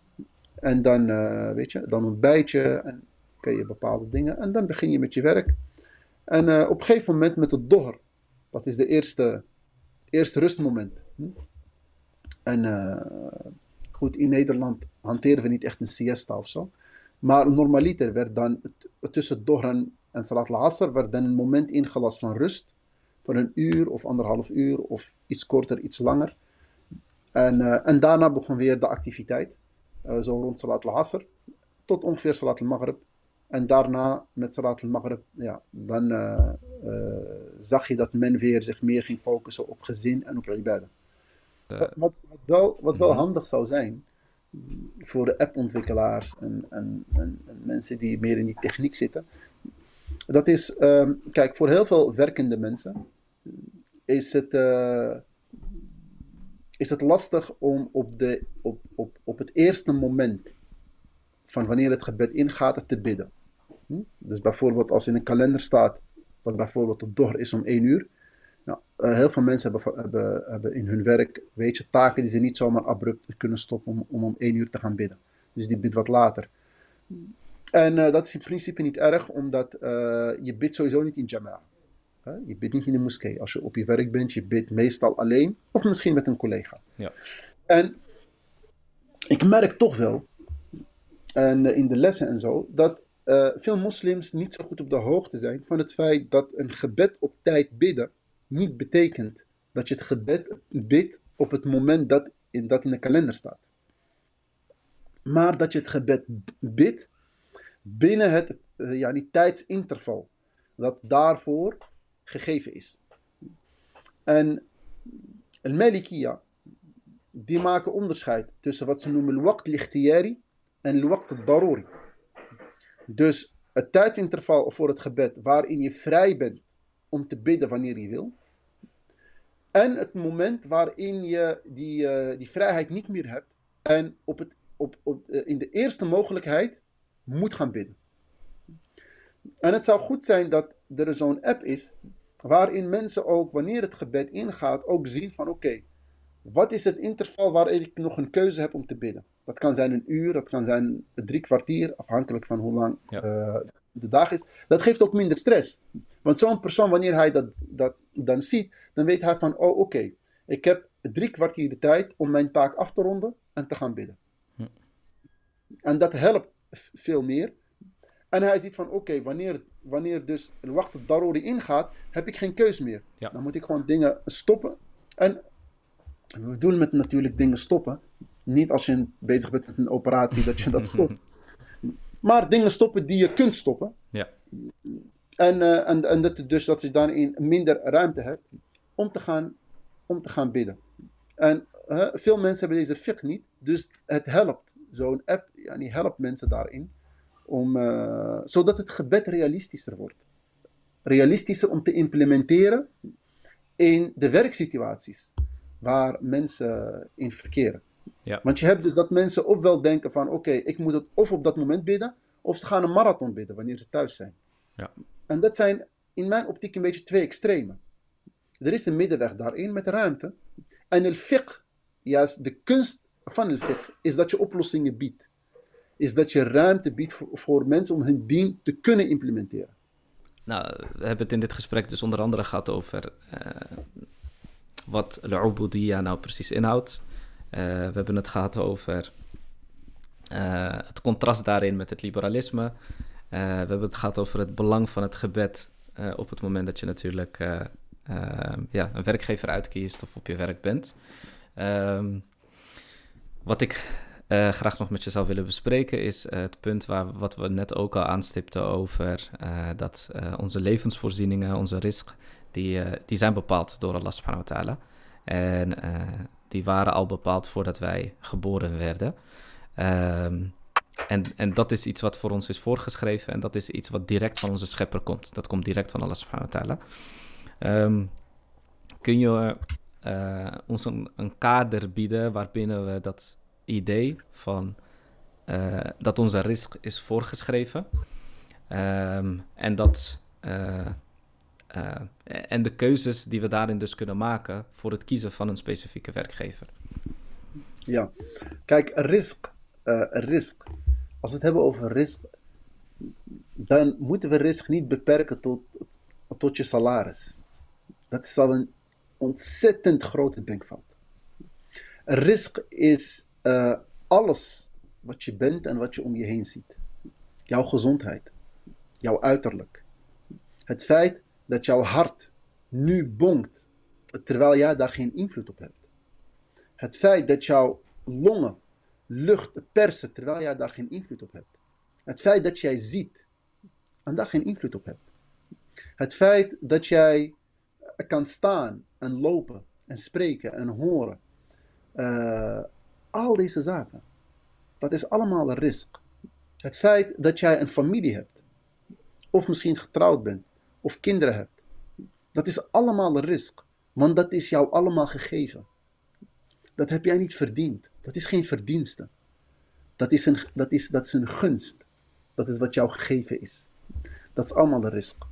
en dan, weet je, dan ontbijt je en kun je bepaalde dingen. En dan begin je met je werk. En op een gegeven moment met het dohr. Dat is de eerste, eerste rustmoment. Hm? En goed, in Nederland hanteren we niet echt een siesta of zo. Maar normaliter werd dan tussen dohr en, Salat al-Asr werd dan een moment ingelast van rust van een uur of anderhalf uur of iets korter, iets langer. En, uh, en daarna begon weer de activiteit, uh, zo rond Salat al-Asr, tot ongeveer Salat al-Maghrib. En daarna met Salat al-Maghrib, ja, dan uh, zag je dat men weer zich meer ging focussen op gezin en op ibadah. Wat, wat, wel, wat wel mhm. handig zou zijn voor de appontwikkelaars en, en, en, en mensen die meer in die techniek zitten, dat is, uh, kijk, voor heel veel werkende mensen is het, uh, is het lastig om op, de, op, op, op het eerste moment van wanneer het gebed ingaat te bidden. Hm? Dus bijvoorbeeld als in een kalender staat dat bijvoorbeeld het door is om één uur. Nou, uh, heel veel mensen hebben, hebben, hebben in hun werk, weet je, taken die ze niet zomaar abrupt kunnen stoppen om, om om één uur te gaan bidden. Dus die bidt wat later. En uh, dat is in principe niet erg, omdat uh, je bidt sowieso niet in jama'a. Je bidt niet in de moskee. Als je op je werk bent, je bidt meestal alleen of misschien met een collega. Ja. En ik merk toch wel, en in de lessen en zo, dat veel moslims niet zo goed op de hoogte zijn van het feit dat een gebed op tijd bidden niet betekent dat je het gebed bidt op het moment dat in, dat in de kalender staat. Maar dat je het gebed bidt binnen het uh, ja, die tijdsinterval dat daarvoor gegeven is. En een Malikiya, die maken onderscheid tussen wat ze noemen al-waqt al-ikhtiyari en al-waqt al-daruri. Dus het tijdsinterval voor het gebed waarin je vrij bent om te bidden wanneer je wil. En het moment waarin je die, uh, die vrijheid niet meer hebt en op het, op, op, uh, in de eerste mogelijkheid moet gaan bidden. En het zou goed zijn dat er zo'n app is waarin mensen ook wanneer het gebed ingaat ook zien van oké, wat is het interval waarin ik nog een keuze heb om te bidden? Dat kan zijn een uur, dat kan zijn drie kwartier, afhankelijk van hoe lang ja. uh, de dag is. Dat geeft ook minder stress. Want zo'n persoon, wanneer hij dat, dat dan ziet, dan weet hij van, oh oké, okay, ik heb drie kwartier de tijd om mijn taak af te ronden en te gaan bidden. Hm. En dat helpt veel meer. En hij ziet van, oké, okay, wanneer, wanneer dus een wacht ingaat, heb ik geen keus meer. Ja. Dan moet ik gewoon dingen stoppen. En we bedoelen met natuurlijk dingen stoppen. Niet als je bezig bent met een operatie dat je dat *laughs* stopt. Maar dingen stoppen die je kunt stoppen. Ja. En, uh, en, en dat, dus dat je daarin minder ruimte hebt om te gaan, om te gaan bidden. En uh, veel mensen hebben deze fiqh niet, dus het helpt. Zo'n app ja, die helpt mensen daarin, om, uh, zodat het gebed realistischer wordt. Realistischer om te implementeren in de werksituaties waar mensen in verkeren. Ja. Want je hebt dus dat mensen ofwel denken van oké, ik moet het of op dat moment bidden, of ze gaan een marathon bidden wanneer ze thuis zijn. Ja. En dat zijn in mijn optiek een beetje twee extremen. Er is een middenweg daarin met ruimte. En el fiqh, juist de kunst van el fiqh, is dat je oplossingen biedt. Is dat je ruimte biedt voor, voor mensen om hun dien te kunnen implementeren. Nou, we hebben het in dit gesprek dus onder andere gehad over uh, wat al nou precies inhoudt. Uh, we hebben het gehad over uh, het contrast daarin met het liberalisme. Uh, we hebben het gehad over het belang van het gebed op het moment dat je natuurlijk ja, een werkgever uitkiest of op je werk bent. Um, wat ik graag nog met je zou willen bespreken is het punt waar, wat we net ook al aanstipten over dat onze levensvoorzieningen, onze risk, die, die zijn bepaald door Allah subhanahu wa ta'ala. En die waren al bepaald voordat wij geboren werden. Um, en, en dat is iets wat voor ons is voorgeschreven en dat is iets wat direct van onze schepper komt. Dat komt direct van Allah subhanahu wa ta'ala. Um, kun je uh, ons een, kader bieden waarbinnen we dat idee van uh, dat onze risk is voorgeschreven um, en dat uh, en de keuzes die we daarin dus kunnen maken voor het kiezen van een specifieke werkgever. Ja, kijk, risk, uh, risk. Als we het hebben over risk, dan moeten we risk niet beperken tot, tot je salaris. Dat is al een ontzettend grote denkfout. Risk is uh, alles wat je bent en wat je om je heen ziet. Jouw gezondheid, jouw uiterlijk. Het feit dat jouw hart nu bonkt, terwijl jij daar geen invloed op hebt. Het feit dat jouw longen lucht persen, terwijl jij daar geen invloed op hebt. Het feit dat jij ziet en daar geen invloed op hebt. Het feit dat jij kan staan en lopen en spreken en horen. Uh, al deze zaken. Dat is allemaal een risk. Het feit dat jij een familie hebt. Of misschien getrouwd bent of kinderen hebt. Dat is allemaal een risk, want dat is jou allemaal gegeven. Dat heb jij niet verdiend. Dat is geen verdienste. Dat is een, dat is, dat is een gunst. Dat is wat jou gegeven is. Dat is allemaal de risk.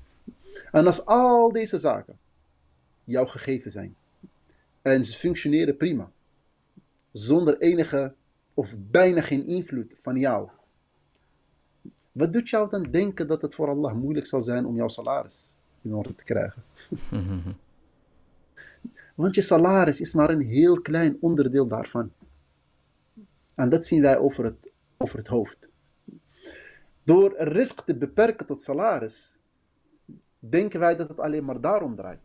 En als al deze zaken jou gegeven zijn en ze functioneren prima, zonder enige of bijna geen invloed van jou, wat doet jou dan denken dat het voor Allah moeilijk zal zijn om jouw salaris in orde te krijgen? *laughs* Want je salaris is maar een heel klein onderdeel daarvan. En dat zien wij over het, over het hoofd. Door risk te beperken tot salaris, denken wij dat het alleen maar daarom draait.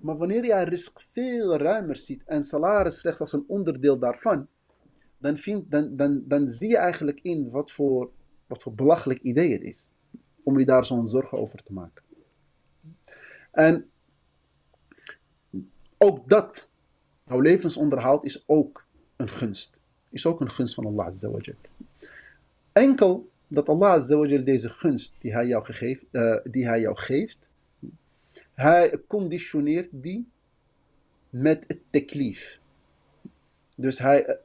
Maar wanneer jij risk veel ruimer ziet en salaris slechts als een onderdeel daarvan, dan, vind, dan, dan, dan zie je eigenlijk in wat voor wat voor belachelijk idee het is. Om je daar zo'n zorgen over te maken. En ook dat, jouw levensonderhoud is ook een gunst. Is ook een gunst van Allah Azawajal. Enkel dat Allah Azawajal deze gunst die hij jou, uh, die hij jou geeft, hij conditioneert die met het teklif. Dus hij,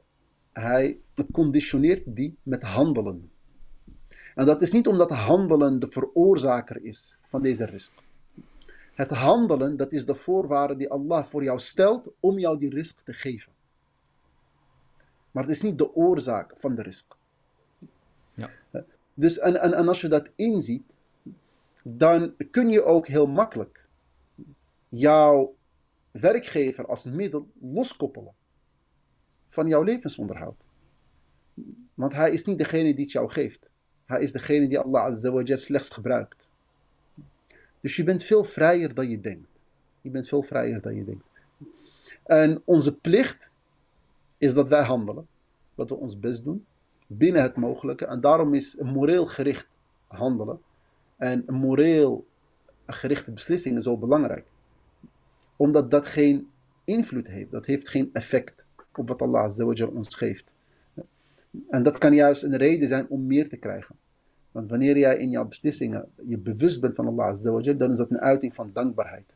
hij conditioneert die met handelen. En dat is niet omdat handelen de veroorzaker is van deze risk. Het handelen, dat is de voorwaarde die Allah voor jou stelt om jou die risk te geven. Maar het is niet de oorzaak van de risk. Ja. Dus en, en, en als je dat inziet, dan kun je ook heel makkelijk jouw werkgever als middel loskoppelen van jouw levensonderhoud. Want hij is niet degene die het jou geeft. Is degene die Allah Azza slechts gebruikt. Dus je bent veel vrijer dan je denkt. Je bent veel vrijer dan je denkt. En onze plicht is dat wij handelen. Dat we ons best doen. Binnen het mogelijke. En daarom is een moreel gericht handelen. En een moreel gerichte beslissingen zo belangrijk. Omdat dat geen invloed heeft. Dat heeft geen effect op wat Allah ons geeft. En dat kan juist een reden zijn om meer te krijgen. Want wanneer jij in jouw beslissingen je bewust bent van Allah Azza dan is dat een uiting van dankbaarheid.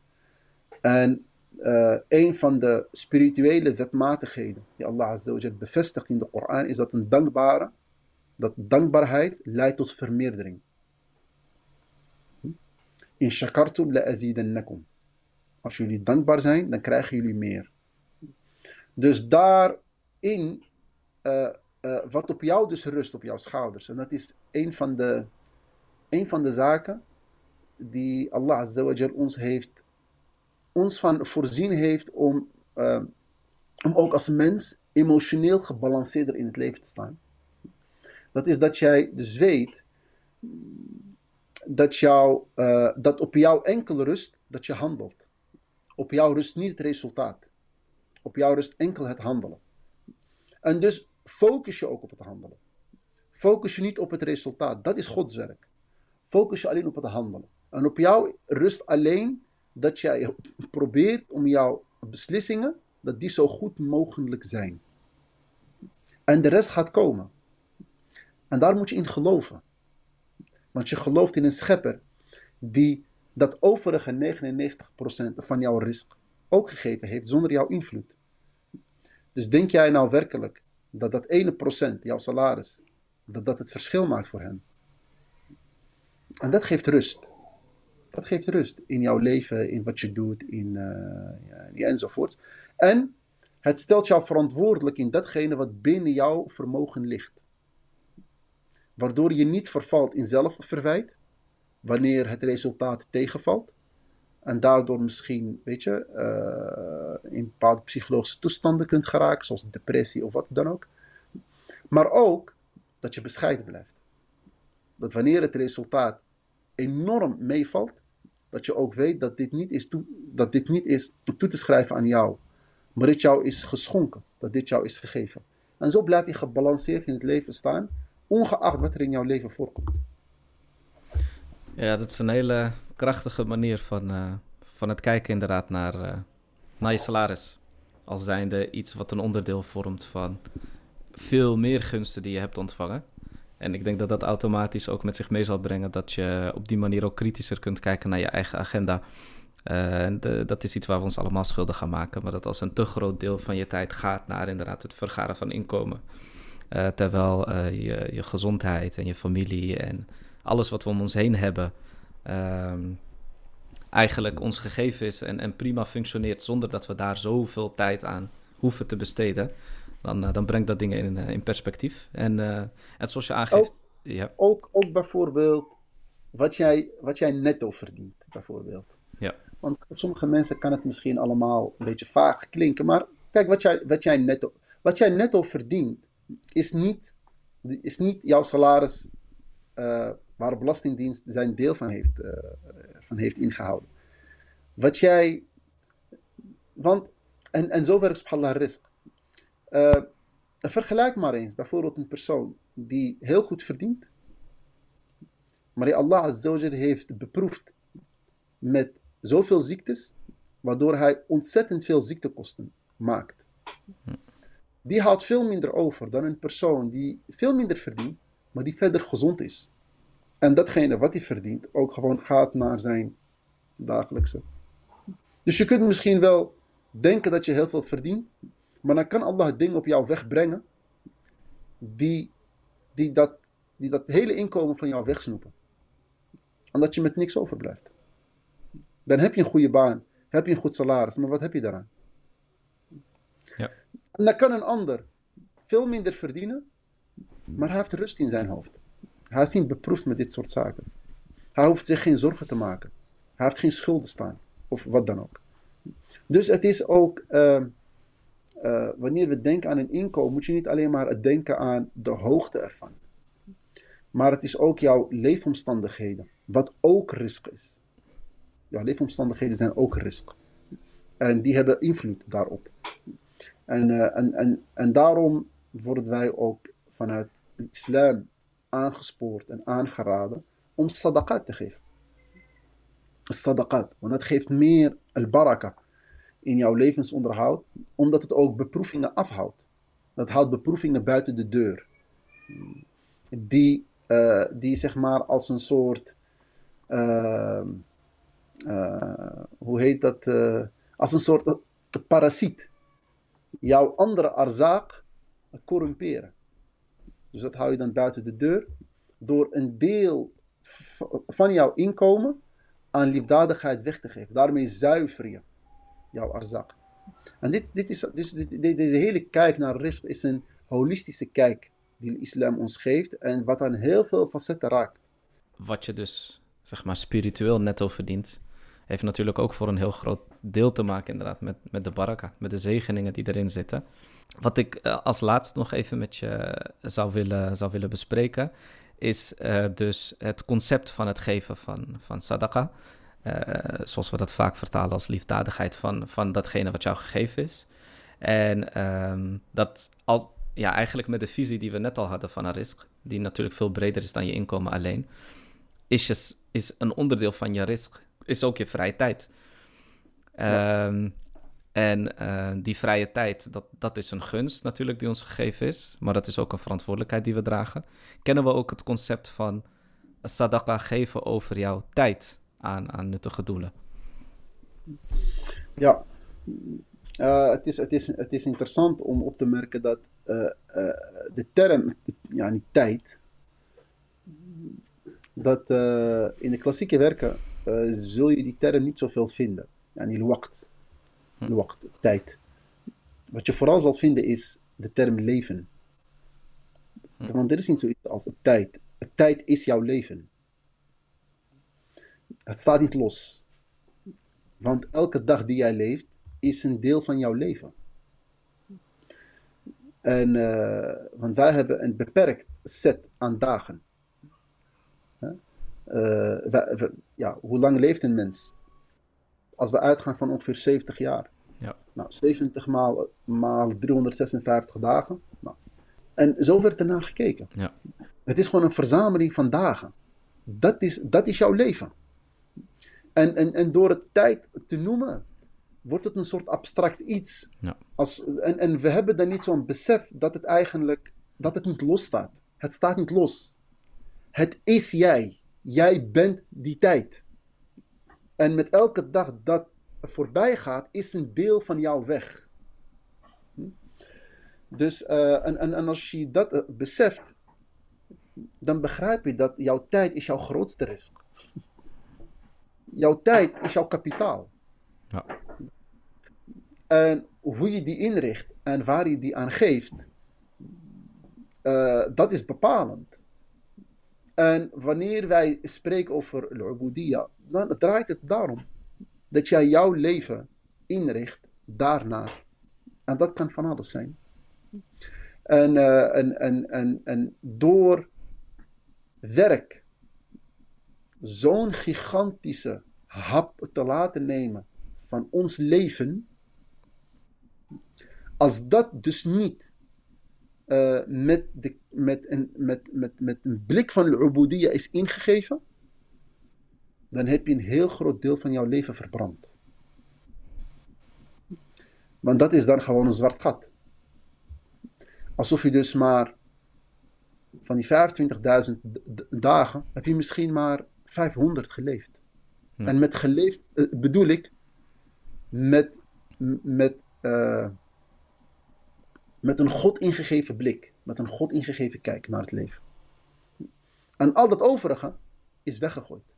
En uh, een van de spirituele wetmatigheden die Allah Azza bevestigt in de Koran is dat een dankbare, dat dankbaarheid leidt tot vermeerdering. In shakartum la. Als jullie dankbaar zijn, dan krijgen jullie meer. Dus daarin uh, uh, wat op jou dus rust, op jouw schouders. En dat is een van de, een van de zaken die Allah Azawajal ons heeft, ons van voorzien heeft om, uh, om ook als mens emotioneel gebalanceerder in het leven te staan. Dat is dat jij dus weet dat, jou, uh, dat op jou enkel rust dat je handelt. Op jou rust niet het resultaat. Op jou rust enkel het handelen. En dus focus je ook op het handelen. Focus je niet op het resultaat. Dat is Gods werk. Focus je alleen op het handelen. En op jou rust alleen dat jij probeert om jouw beslissingen, dat die zo goed mogelijk zijn. En de rest gaat komen. En daar moet je in geloven. Want je gelooft in een schepper die dat overige 99% van jouw risk ook gegeven heeft zonder jouw invloed. Dus denk jij nou werkelijk dat dat ene procent, jouw salaris, dat dat het verschil maakt voor hen. En dat geeft rust. Dat geeft rust in jouw leven, in wat je doet, in, uh, ja, enzovoort. En het stelt jou verantwoordelijk in datgene wat binnen jouw vermogen ligt. Waardoor je niet vervalt in zelfverwijt, wanneer het resultaat tegenvalt. En daardoor misschien, weet je, uh, in bepaalde psychologische toestanden kunt geraken, zoals depressie of wat dan ook. Maar ook dat je bescheiden blijft. Dat wanneer het resultaat enorm meevalt, dat je ook weet dat dit niet is toe, dat dit niet is toe te schrijven aan jou, maar dit jou is geschonken, dat dit jou is gegeven. En zo blijf je gebalanceerd in het leven staan, ongeacht wat er in jouw leven voorkomt. Ja, dat is een hele krachtige manier van, uh, van het kijken inderdaad naar, uh, naar je salaris. Als zijnde iets wat een onderdeel vormt van veel meer gunsten die je hebt ontvangen. En ik denk dat dat automatisch ook met zich mee zal brengen dat je op die manier ook kritischer kunt kijken naar je eigen agenda. Uh, en dat is iets waar we ons allemaal schuldig gaan maken. Maar dat als een te groot deel van je tijd gaat naar inderdaad het vergaren van inkomen. Terwijl je, je gezondheid en je familie en alles wat we om ons heen hebben Ehm, eigenlijk ons gegeven is en, en prima functioneert zonder dat we daar zoveel tijd aan hoeven te besteden, dan, uh, dan brengt dat dingen in, uh, in perspectief. En, uh, en zoals je aangeeft. Ook, ja. ook, ook bijvoorbeeld wat jij, wat jij netto verdient, bijvoorbeeld. Ja. Want voor sommige mensen kan het misschien allemaal een beetje vaag klinken, maar kijk, wat jij, wat jij, netto, wat jij netto verdient, is niet, is niet jouw salaris waar de Belastingdienst zijn deel van heeft, uh, van heeft ingehouden. Wat jij. Want, en, en zo werkt subhanallah risk. Uh, vergelijk maar eens bijvoorbeeld een persoon die heel goed verdient, maar die Allah Azzawajal heeft beproefd met zoveel ziektes, waardoor hij ontzettend veel ziektekosten maakt. die houdt veel minder over dan een persoon die veel minder verdient, maar die verder gezond is. En datgene wat hij verdient ook gewoon gaat naar zijn dagelijkse. Dus je kunt misschien wel denken dat je heel veel verdient, maar dan kan Allah dingen op jou wegbrengen die, die, dat, die dat hele inkomen van jou wegsnoepen. En dat je met niks overblijft. Dan heb je een goede baan, heb je een goed salaris, maar wat heb je daaraan? Ja. En dan kan een ander veel minder verdienen, maar hij heeft rust in zijn hoofd. Hij is niet beproefd met dit soort zaken. Hij hoeft zich geen zorgen te maken. Hij heeft geen schulden staan, of wat dan ook. Dus het is ook, uh, uh, wanneer we denken aan een inkomen, moet je niet alleen maar denken aan de hoogte ervan. Maar het is ook jouw leefomstandigheden, wat ook risk is. Jouw leefomstandigheden zijn ook risk. En die hebben invloed daarop. En, uh, en, en, en daarom worden wij ook vanuit islam aangespoord en aangeraden om sadaqat te geven. Sadaqat, want dat geeft meer al-baraka in jouw levensonderhoud, omdat het ook beproevingen afhoudt. Dat houdt beproevingen buiten de deur. Die, uh, die zeg maar als een soort, uh, uh, hoe heet dat, als een soort parasiet jouw andere arzaak corrumperen. Dus dat hou je dan buiten de deur door een deel van jouw inkomen aan liefdadigheid weg te geven. Daarmee zuiver je jouw arzak. En dit, dit is, dus deze hele kijk naar risk is een holistische kijk die de islam ons geeft en wat aan heel veel facetten raakt. Wat je dus, zeg maar, spiritueel netto verdient, heeft natuurlijk ook voor een heel groot deel te maken inderdaad met, met de baraka, met de zegeningen die erin zitten. Wat ik uh, als laatst nog even met je zou willen, zou willen bespreken, is uh, dus het concept van het geven van, van sadaqa. Uh, zoals we dat vaak vertalen als liefdadigheid van, van datgene wat jou gegeven is. En um, dat al, ja, eigenlijk met de visie die we net al hadden van een risk, die natuurlijk veel breder is dan je inkomen alleen, is, je, is een onderdeel van je risk, is ook je vrije tijd. Ja. Um, en eh, die vrije tijd, dat, dat is een gunst natuurlijk die ons gegeven is, maar dat is ook een verantwoordelijkheid die we dragen. Kennen we ook het concept van sadaqa geven over jouw tijd aan, aan nuttige doelen? Ja, eh, het, is, het, is, het is interessant om op te merken dat eh, de term, ja, tijd, dat in de klassieke werken zul je die term niet zoveel vinden. Ja, niet wacht Wacht, tijd. Wat je vooral zal vinden is de term leven. Want er is niet zoiets als tijd. Tijd is jouw leven. Het staat niet los. Want elke dag die jij leeft, is een deel van jouw leven. En, eh, want wij hebben een beperkt set aan dagen. Eh, ja, hoe lang leeft een mens? Als we uitgaan van ongeveer 70 jaar. Ja. Nou, 70 maal, maal 356 dagen. Nou. En zo werd ernaar gekeken. Ja. Het is gewoon een verzameling van dagen. Dat is, dat is jouw leven. En, en, en door het tijd te noemen, wordt het een soort abstract iets. Ja. Als, en, en we hebben dan niet zo'n besef dat het eigenlijk dat het niet los staat. Het staat niet los. Het is jij. Jij bent die tijd. En met elke dag dat voorbij gaat, is een deel van jou weg. Dus, uh, en, en, en als je dat uh, beseft, dan begrijp je dat jouw tijd is jouw grootste risk. Jouw tijd is jouw kapitaal. Ja. En hoe je die inricht en waar je die aan geeft, uh, dat is bepalend. En wanneer wij spreken over al dan draait het daarom dat jij jouw leven inricht daarnaar. En dat kan van alles zijn. En, uh, en, en, en, en door werk zo'n gigantische hap te laten nemen van ons leven, als dat dus niet uh, met, de, met, een, met, met, met een blik van al is ingegeven, dan heb je een heel groot deel van jouw leven verbrand. Want dat is dan gewoon een zwart gat. Alsof je dus maar van die 25.000 dagen heb je misschien maar 500 geleefd. En met geleefd eh, bedoel ik met, met, uh, met een God ingegeven blik, met een God ingegeven kijk naar het leven. En al dat overige is weggegooid.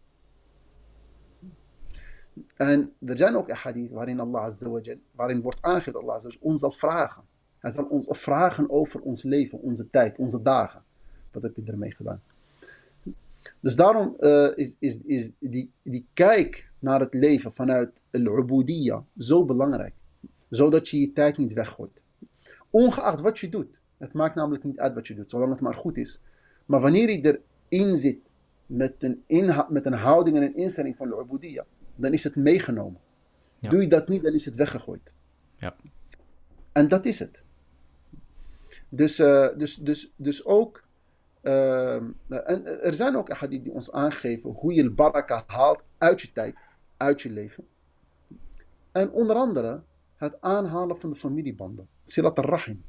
En er zijn ook hadith waarin Allah Azza waarin wordt aangegeven dat Allah Azza ons zal vragen. Hij zal ons vragen over ons leven, onze tijd, onze dagen. Wat heb je ermee gedaan? Dus daarom uh, is, is, is die, die kijk naar het leven vanuit al-ubudiyya zo belangrijk. Zodat je je tijd niet weggooit. Ongeacht wat je doet. Het maakt namelijk niet uit wat je doet, zolang het maar goed is. Maar wanneer je erin zit met een, met een houding en een instelling van al-ubudiyya, dan is het meegenomen. Doe je dat niet, dan is het weggegooid. Ja. En dat is het. Dus, uh, dus, dus, dus ook Ehm, en er zijn ook hadith die ons aangeven hoe je baraka haalt uit je tijd, uit je leven. En onder andere het aanhalen van de familiebanden. Silat al-Rahim.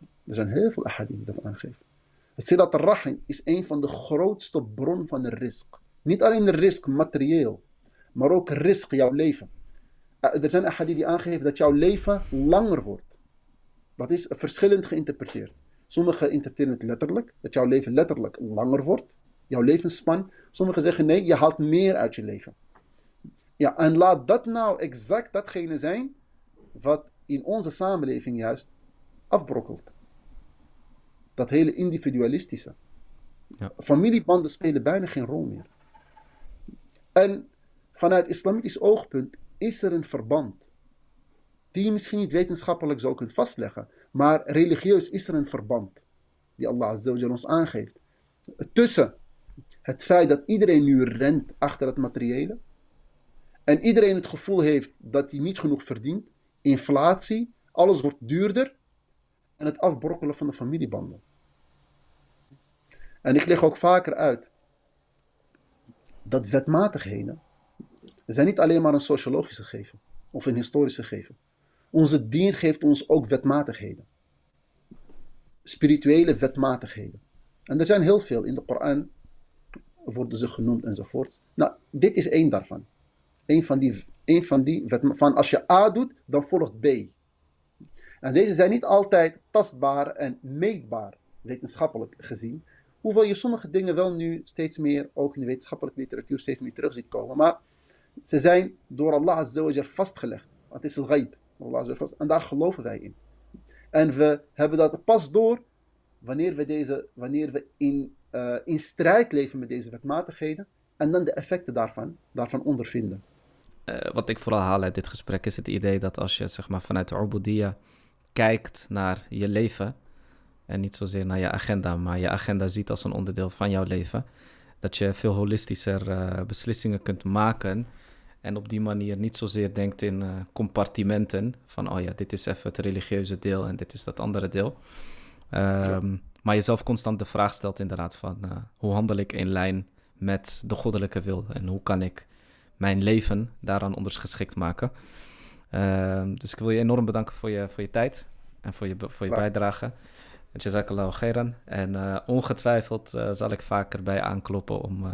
Er zijn heel veel hadith die dat aangeven. Het Silat al-Rahim is een van de grootste bron van de risk. Niet alleen de risk materieel, maar ook risk jouw leven. Eh, er zijn hadith die aangeven dat jouw leven langer wordt. Dat is verschillend geïnterpreteerd. Sommigen interpreteren het letterlijk, dat jouw leven letterlijk langer wordt, jouw levensspan. Sommigen zeggen nee, je haalt meer uit je leven. Ja, en laat dat nou exact datgene zijn wat in onze samenleving juist afbrokkelt. Dat hele individualistische. Ja. Familiebanden spelen bijna geen rol meer. En vanuit islamitisch oogpunt is er een verband die je misschien niet wetenschappelijk zo kunt vastleggen. Maar religieus is er een verband die Allah Azza ons aangeeft. Tussen het feit dat iedereen nu rent achter het materiële. En iedereen het gevoel heeft dat hij niet genoeg verdient. Inflatie, alles wordt duurder. En het afbrokkelen van de familiebanden. En ik leg ook vaker uit dat wetmatigheden zijn niet alleen maar een sociologische gegeven of een historische gegeven. Onze dien geeft ons ook wetmatigheden. Spirituele wetmatigheden. En er zijn heel veel in de Koran, worden ze genoemd enzovoort. Nou, dit is één daarvan. Eén van die, één van die van als je A doet, dan volgt B. En deze zijn niet altijd tastbaar en meetbaar, wetenschappelijk gezien. Hoewel je sommige dingen wel nu steeds meer, ook in de wetenschappelijke literatuur, steeds meer terug ziet komen. Maar ze zijn door Allah vastgelegd. Het is al-ghaib. En daar geloven wij in. En we hebben dat pas door wanneer we, deze, wanneer we in, uh, in strijd leven met deze wetmatigheden en dan de effecten daarvan, daarvan ondervinden. Uh, wat ik vooral haal uit dit gesprek is het idee dat als je zeg maar, vanuit de Ubudiyya kijkt naar je leven en niet zozeer naar je agenda, maar je agenda ziet als een onderdeel van jouw leven, dat je veel holistischer uh, beslissingen kunt maken en op die manier niet zozeer denkt in uh, compartimenten. Van, oh ja, dit is even het religieuze deel en dit is dat andere deel. Um, Maar jezelf constant de vraag stelt inderdaad van... Uh, hoe handel ik in lijn met de goddelijke wil? En hoe kan ik mijn leven daaraan ondergeschikt maken? Uh, dus ik wil je enorm bedanken voor je, voor je tijd en voor je, voor je bijdrage. Jazakallah khairan. En uh, ongetwijfeld zal ik vaker bij aankloppen om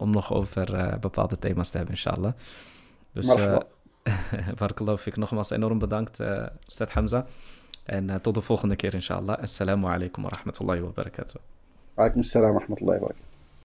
om nog over uh, bepaalde thema's te hebben, inshallah. Dus uh, barakallahu *laughs* ik nogmaals enorm bedankt, uh, Ustad Hamza. En tot de volgende keer, inshallah. Assalamu alaikum wa rahmatullahi wa barakatuh. Alaikum assalam wa rahmatullahi wa barakatuh.